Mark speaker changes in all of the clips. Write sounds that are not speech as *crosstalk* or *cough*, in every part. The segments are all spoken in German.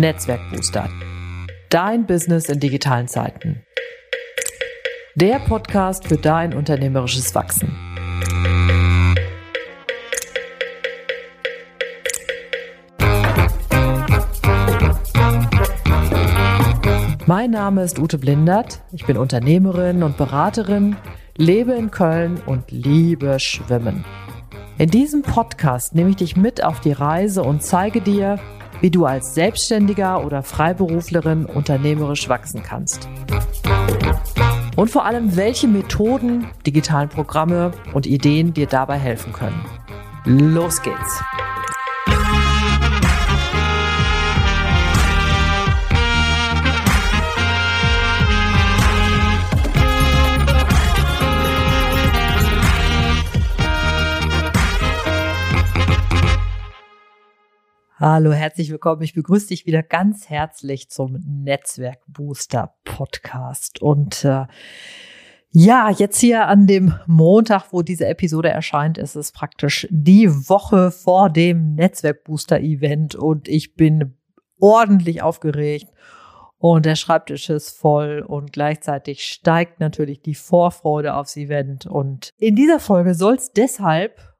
Speaker 1: Netzwerkbooster. Dein Business in digitalen Zeiten. Der Podcast für dein unternehmerisches Wachsen. Mein Name ist Ute Blindert. Ich bin Unternehmerin und Beraterin, lebe in Köln und liebe Schwimmen. In diesem Podcast nehme ich dich mit auf die Reise und zeige dir, wie du als Selbstständiger oder Freiberuflerin unternehmerisch wachsen kannst. Und vor allem, welche Methoden, digitalen Programme und Ideen dir dabei helfen können. Los geht's! Hallo, herzlich willkommen. Ich begrüße dich wieder ganz herzlich zum Netzwerk Booster Podcast. Und äh, ja, jetzt hier an dem Montag, wo diese Episode erscheint, ist es praktisch die Woche vor dem Netzwerk Booster Event und ich bin ordentlich aufgeregt und der Schreibtisch ist voll und gleichzeitig steigt natürlich die Vorfreude aufs Event. Und in dieser Folge soll es deshalb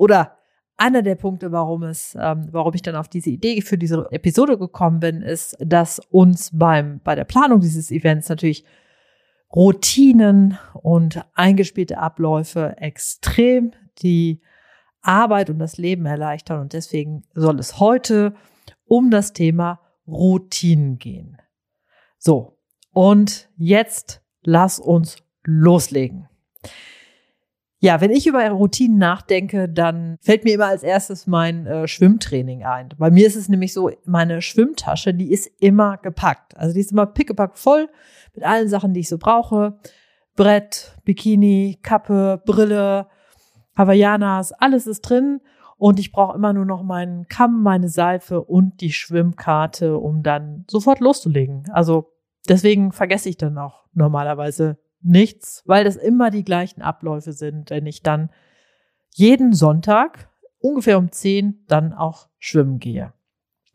Speaker 1: oder einer der Punkte, warum es, ähm, warum ich dann auf diese Idee für diese Episode gekommen bin, ist, dass uns beim bei der Planung dieses Events natürlich Routinen und eingespielte Abläufe extrem die Arbeit und das Leben erleichtern und deswegen soll es heute um das Thema Routinen gehen. So und jetzt lass uns loslegen. Ja, wenn ich über Routinen nachdenke, dann fällt mir immer als erstes mein äh, Schwimmtraining ein. Bei mir ist es nämlich so, meine Schwimmtasche, die ist immer gepackt. Also die ist immer pickepackt voll mit allen Sachen, die ich so brauche. Brett, Bikini, Kappe, Brille, Hawaiianas, alles ist drin. Und ich brauche immer nur noch meinen Kamm, meine Seife und die Schwimmkarte, um dann sofort loszulegen. Also deswegen vergesse ich dann auch normalerweise nichts, weil das immer die gleichen Abläufe sind, wenn ich dann jeden Sonntag ungefähr um zehn dann auch schwimmen gehe.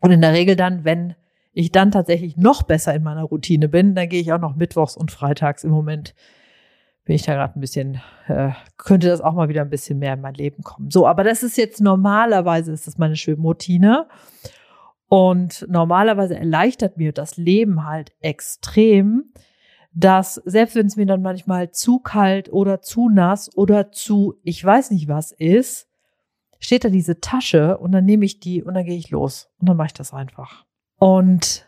Speaker 1: Und in der Regel dann, wenn ich dann tatsächlich noch besser in meiner Routine bin, dann gehe ich auch noch mittwochs und freitags. Im Moment bin ich da gerade ein bisschen, äh, könnte das auch mal wieder ein bisschen mehr in mein Leben kommen. So, aber das ist jetzt normalerweise ist das meine Schwimmroutine. Und normalerweise erleichtert mir das Leben halt extrem, dass selbst wenn es mir dann manchmal zu kalt oder zu nass oder zu ich weiß nicht was ist, steht da diese Tasche und dann nehme ich die und dann gehe ich los und dann mache ich das einfach. Und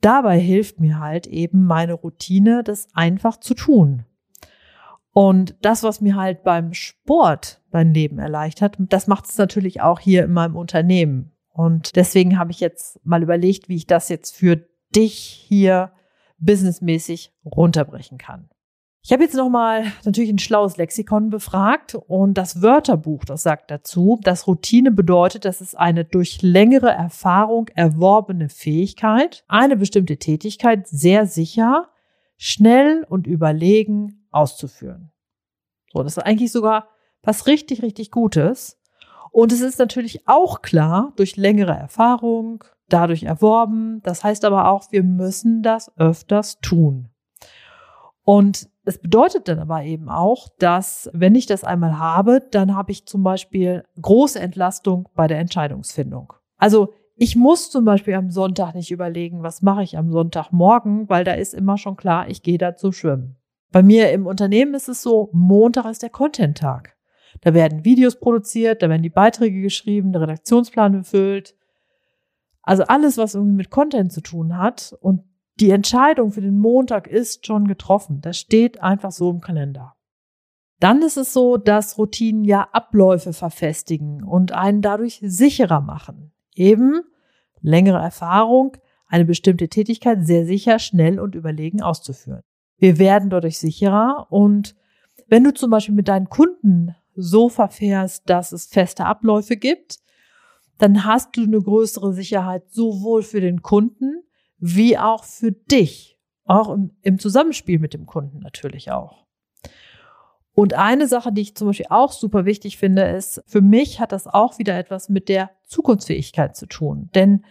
Speaker 1: dabei hilft mir halt eben meine Routine, das einfach zu tun. Und das, was mir halt beim Sport mein Leben erleichtert, das macht es natürlich auch hier in meinem Unternehmen. Und deswegen habe ich jetzt mal überlegt, wie ich das jetzt für dich hier businessmäßig runterbrechen kann. Ich habe jetzt nochmal natürlich ein schlaues Lexikon befragt und das Wörterbuch, das sagt dazu, dass Routine bedeutet, dass es eine durch längere Erfahrung erworbene Fähigkeit, eine bestimmte Tätigkeit sehr sicher, schnell und überlegen auszuführen. So, das ist eigentlich sogar was richtig, richtig Gutes. Und es ist natürlich auch klar, durch längere Erfahrung, dadurch erworben. Das heißt aber auch, wir müssen das öfters tun. Und es bedeutet dann aber eben auch, dass wenn ich das einmal habe, dann habe ich zum Beispiel große Entlastung bei der Entscheidungsfindung. Also ich muss zum Beispiel am Sonntag nicht überlegen, was mache ich am Sonntagmorgen, weil da ist immer schon klar, ich gehe da zu schwimmen. Bei mir im Unternehmen ist es so, Montag ist der Content-Tag. Da werden Videos produziert, da werden die Beiträge geschrieben, der Redaktionsplan befüllt, also alles, was irgendwie mit Content zu tun hat und die Entscheidung für den Montag ist schon getroffen. Das steht einfach so im Kalender. Dann ist es so, dass Routinen ja Abläufe verfestigen und einen dadurch sicherer machen. Eben längere Erfahrung, eine bestimmte Tätigkeit sehr sicher, schnell und überlegen auszuführen. Wir werden dadurch sicherer und wenn du zum Beispiel mit deinen Kunden so verfährst, dass es feste Abläufe gibt, dann hast du eine größere Sicherheit sowohl für den Kunden wie auch für dich. Auch im, im Zusammenspiel mit dem Kunden natürlich auch. Und eine Sache, die ich zum Beispiel auch super wichtig finde, ist, für mich hat das auch wieder etwas mit der Zukunftsfähigkeit zu tun. Denn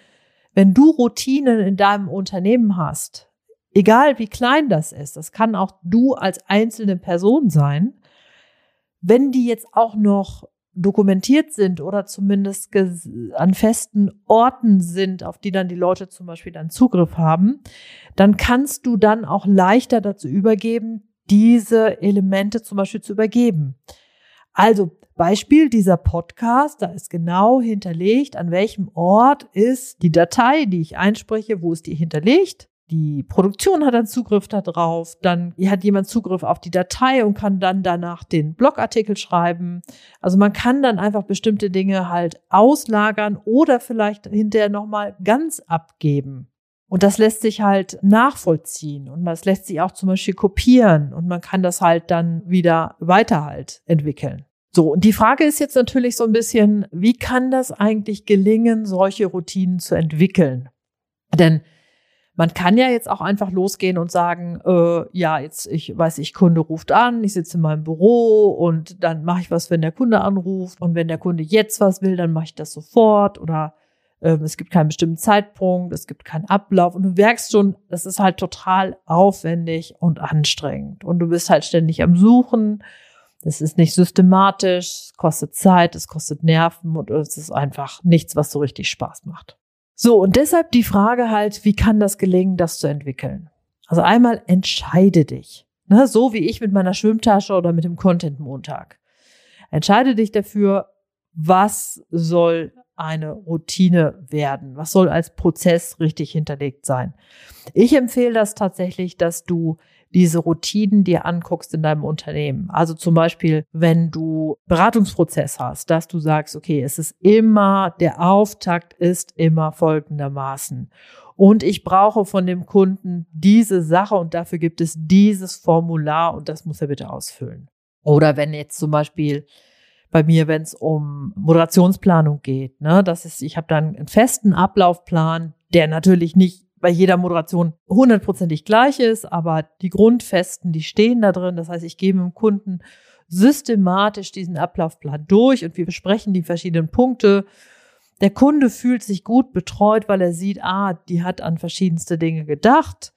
Speaker 1: wenn du Routinen in deinem Unternehmen hast, egal wie klein das ist, das kann auch du als einzelne Person sein, wenn die jetzt auch noch dokumentiert sind oder zumindest an festen Orten sind, auf die dann die Leute zum Beispiel dann Zugriff haben, dann kannst du dann auch leichter dazu übergeben, diese Elemente zum Beispiel zu übergeben. Also Beispiel dieser Podcast, da ist genau hinterlegt, an welchem Ort ist die Datei, die ich einspreche, wo ist die hinterlegt die Produktion hat dann Zugriff darauf, dann hat jemand Zugriff auf die Datei und kann dann danach den Blogartikel schreiben. Also man kann dann einfach bestimmte Dinge halt auslagern oder vielleicht hinterher nochmal ganz abgeben. Und das lässt sich halt nachvollziehen und das lässt sich auch zum Beispiel kopieren und man kann das halt dann wieder weiter halt entwickeln. So, und die Frage ist jetzt natürlich so ein bisschen, wie kann das eigentlich gelingen, solche Routinen zu entwickeln? Denn man kann ja jetzt auch einfach losgehen und sagen, äh, ja, jetzt, ich weiß ich, Kunde ruft an, ich sitze in meinem Büro und dann mache ich was, wenn der Kunde anruft. Und wenn der Kunde jetzt was will, dann mache ich das sofort. Oder äh, es gibt keinen bestimmten Zeitpunkt, es gibt keinen Ablauf. Und du merkst schon, das ist halt total aufwendig und anstrengend. Und du bist halt ständig am Suchen. Das ist nicht systematisch, es kostet Zeit, es kostet Nerven und es ist einfach nichts, was so richtig Spaß macht. So, und deshalb die Frage halt, wie kann das gelingen, das zu entwickeln? Also einmal entscheide dich. Ne, so wie ich mit meiner Schwimmtasche oder mit dem Content Montag. Entscheide dich dafür, was soll eine Routine werden? Was soll als Prozess richtig hinterlegt sein? Ich empfehle das tatsächlich, dass du diese Routinen dir anguckst in deinem Unternehmen. Also zum Beispiel, wenn du Beratungsprozess hast, dass du sagst, okay, es ist immer, der Auftakt ist immer folgendermaßen. Und ich brauche von dem Kunden diese Sache und dafür gibt es dieses Formular und das muss er bitte ausfüllen. Oder wenn jetzt zum Beispiel bei mir, wenn es um Moderationsplanung geht, ne, das ist, ich habe dann einen festen Ablaufplan, der natürlich nicht bei jeder Moderation hundertprozentig gleich ist, aber die Grundfesten, die stehen da drin. Das heißt, ich gebe dem Kunden systematisch diesen Ablaufplan durch und wir besprechen die verschiedenen Punkte. Der Kunde fühlt sich gut betreut, weil er sieht, ah, die hat an verschiedenste Dinge gedacht.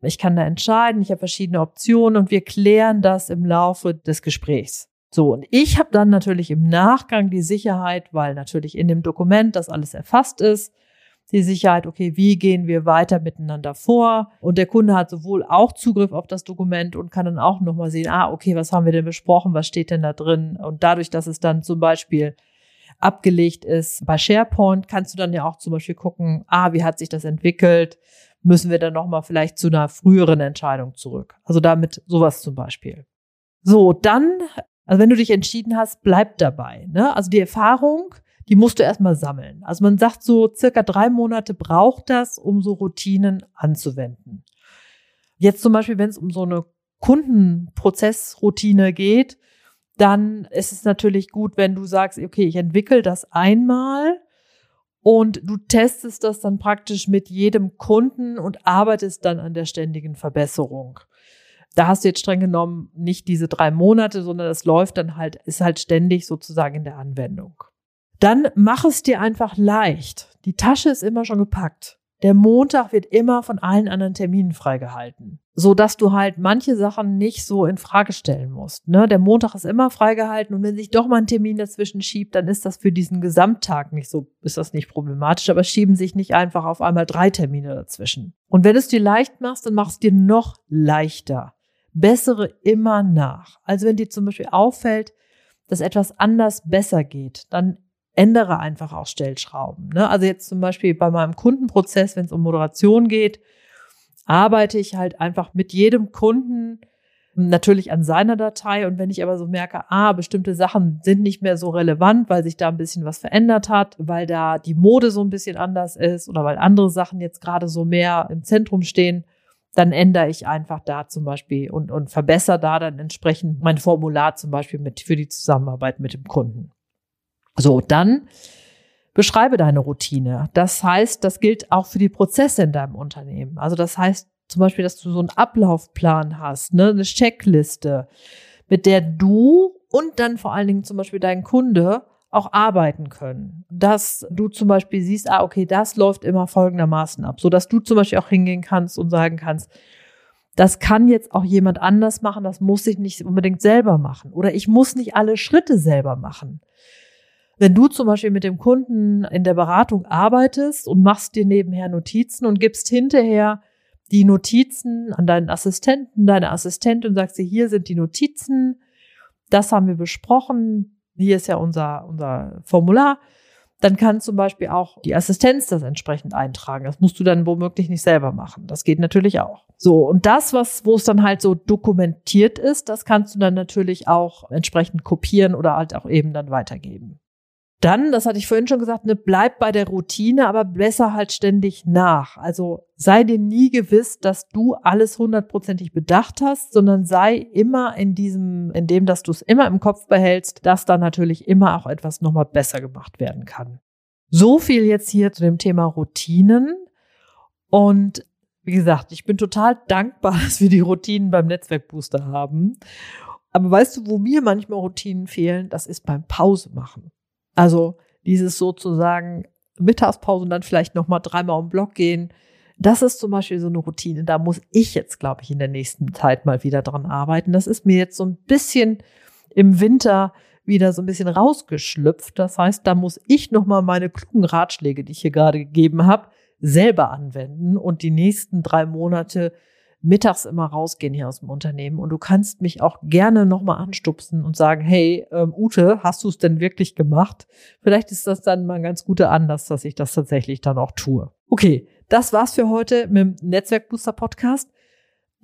Speaker 1: Ich kann da entscheiden, ich habe verschiedene Optionen und wir klären das im Laufe des Gesprächs. So, und ich habe dann natürlich im Nachgang die Sicherheit, weil natürlich in dem Dokument das alles erfasst ist, die Sicherheit, okay, wie gehen wir weiter miteinander vor? Und der Kunde hat sowohl auch Zugriff auf das Dokument und kann dann auch nochmal sehen, ah, okay, was haben wir denn besprochen? Was steht denn da drin? Und dadurch, dass es dann zum Beispiel abgelegt ist bei SharePoint, kannst du dann ja auch zum Beispiel gucken, ah, wie hat sich das entwickelt? Müssen wir dann nochmal vielleicht zu einer früheren Entscheidung zurück? Also damit sowas zum Beispiel. So, dann, also wenn du dich entschieden hast, bleib dabei. Ne? Also die Erfahrung, die musst du erstmal sammeln. Also man sagt so, circa drei Monate braucht das, um so Routinen anzuwenden. Jetzt zum Beispiel, wenn es um so eine Kundenprozessroutine geht, dann ist es natürlich gut, wenn du sagst, okay, ich entwickle das einmal und du testest das dann praktisch mit jedem Kunden und arbeitest dann an der ständigen Verbesserung. Da hast du jetzt streng genommen nicht diese drei Monate, sondern das läuft dann halt, ist halt ständig sozusagen in der Anwendung. Dann mach es dir einfach leicht. Die Tasche ist immer schon gepackt. Der Montag wird immer von allen anderen Terminen freigehalten, so dass du halt manche Sachen nicht so in Frage stellen musst. Ne? Der Montag ist immer freigehalten und wenn sich doch mal ein Termin dazwischen schiebt, dann ist das für diesen Gesamttag nicht so, ist das nicht problematisch, aber schieben sich nicht einfach auf einmal drei Termine dazwischen. Und wenn du es dir leicht machst, dann mach es dir noch leichter. Bessere immer nach. Also wenn dir zum Beispiel auffällt, dass etwas anders besser geht, dann ändere einfach auch Stellschrauben. Ne? Also jetzt zum Beispiel bei meinem Kundenprozess, wenn es um Moderation geht, arbeite ich halt einfach mit jedem Kunden natürlich an seiner Datei. Und wenn ich aber so merke, ah, bestimmte Sachen sind nicht mehr so relevant, weil sich da ein bisschen was verändert hat, weil da die Mode so ein bisschen anders ist oder weil andere Sachen jetzt gerade so mehr im Zentrum stehen, dann ändere ich einfach da zum Beispiel und, und verbessere da dann entsprechend mein Formular zum Beispiel mit für die Zusammenarbeit mit dem Kunden. So, dann beschreibe deine Routine. Das heißt, das gilt auch für die Prozesse in deinem Unternehmen. Also das heißt zum Beispiel, dass du so einen Ablaufplan hast, ne, eine Checkliste, mit der du und dann vor allen Dingen zum Beispiel dein Kunde auch arbeiten können. Dass du zum Beispiel siehst, ah, okay, das läuft immer folgendermaßen ab, so dass du zum Beispiel auch hingehen kannst und sagen kannst, das kann jetzt auch jemand anders machen, das muss ich nicht unbedingt selber machen. Oder ich muss nicht alle Schritte selber machen. Wenn du zum Beispiel mit dem Kunden in der Beratung arbeitest und machst dir nebenher Notizen und gibst hinterher die Notizen an deinen Assistenten, deine Assistentin und sagst dir, hier sind die Notizen, das haben wir besprochen, hier ist ja unser, unser Formular, dann kann zum Beispiel auch die Assistenz das entsprechend eintragen. Das musst du dann womöglich nicht selber machen. Das geht natürlich auch. So, und das, was, wo es dann halt so dokumentiert ist, das kannst du dann natürlich auch entsprechend kopieren oder halt auch eben dann weitergeben. Dann, das hatte ich vorhin schon gesagt, ne, bleib bei der Routine, aber besser halt ständig nach. Also sei dir nie gewiss, dass du alles hundertprozentig bedacht hast, sondern sei immer in diesem, in dem, dass du es immer im Kopf behältst, dass da natürlich immer auch etwas nochmal besser gemacht werden kann. So viel jetzt hier zu dem Thema Routinen. Und wie gesagt, ich bin total dankbar, *laughs* dass wir die Routinen beim Netzwerkbooster haben. Aber weißt du, wo mir manchmal Routinen fehlen? Das ist beim Pause machen. Also dieses sozusagen Mittagspause und dann vielleicht noch mal dreimal um Block gehen. Das ist zum Beispiel so eine Routine. Da muss ich jetzt, glaube ich, in der nächsten Zeit mal wieder dran arbeiten. Das ist mir jetzt so ein bisschen im Winter wieder so ein bisschen rausgeschlüpft. Das heißt, da muss ich noch mal meine klugen Ratschläge, die ich hier gerade gegeben habe, selber anwenden und die nächsten drei Monate mittags immer rausgehen hier aus dem Unternehmen und du kannst mich auch gerne nochmal anstupsen und sagen, hey, ähm, Ute, hast du es denn wirklich gemacht? Vielleicht ist das dann mal ein ganz guter Anlass, dass ich das tatsächlich dann auch tue. Okay, das war's für heute mit dem Netzwerkbooster Podcast.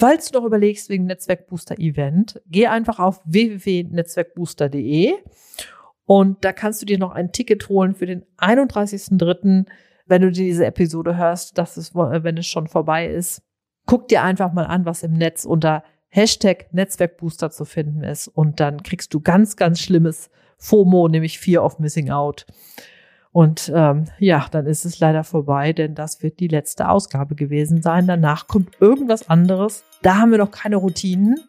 Speaker 1: Falls du noch überlegst wegen Netzwerkbooster Event, geh einfach auf www.netzwerkbooster.de und da kannst du dir noch ein Ticket holen für den 31.03., wenn du diese Episode hörst, dass es, wenn es schon vorbei ist guck dir einfach mal an, was im Netz unter Hashtag Netzwerkbooster zu finden ist. Und dann kriegst du ganz, ganz schlimmes FOMO, nämlich Fear of Missing Out. Und ähm, ja, dann ist es leider vorbei, denn das wird die letzte Ausgabe gewesen sein. Danach kommt irgendwas anderes. Da haben wir noch keine Routinen.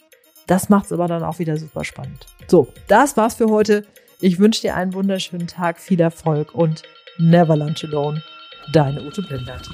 Speaker 1: Das macht es aber dann auch wieder super spannend. So, das war's für heute. Ich wünsche dir einen wunderschönen Tag, viel Erfolg und never lunch alone. Deine Ute Blindert.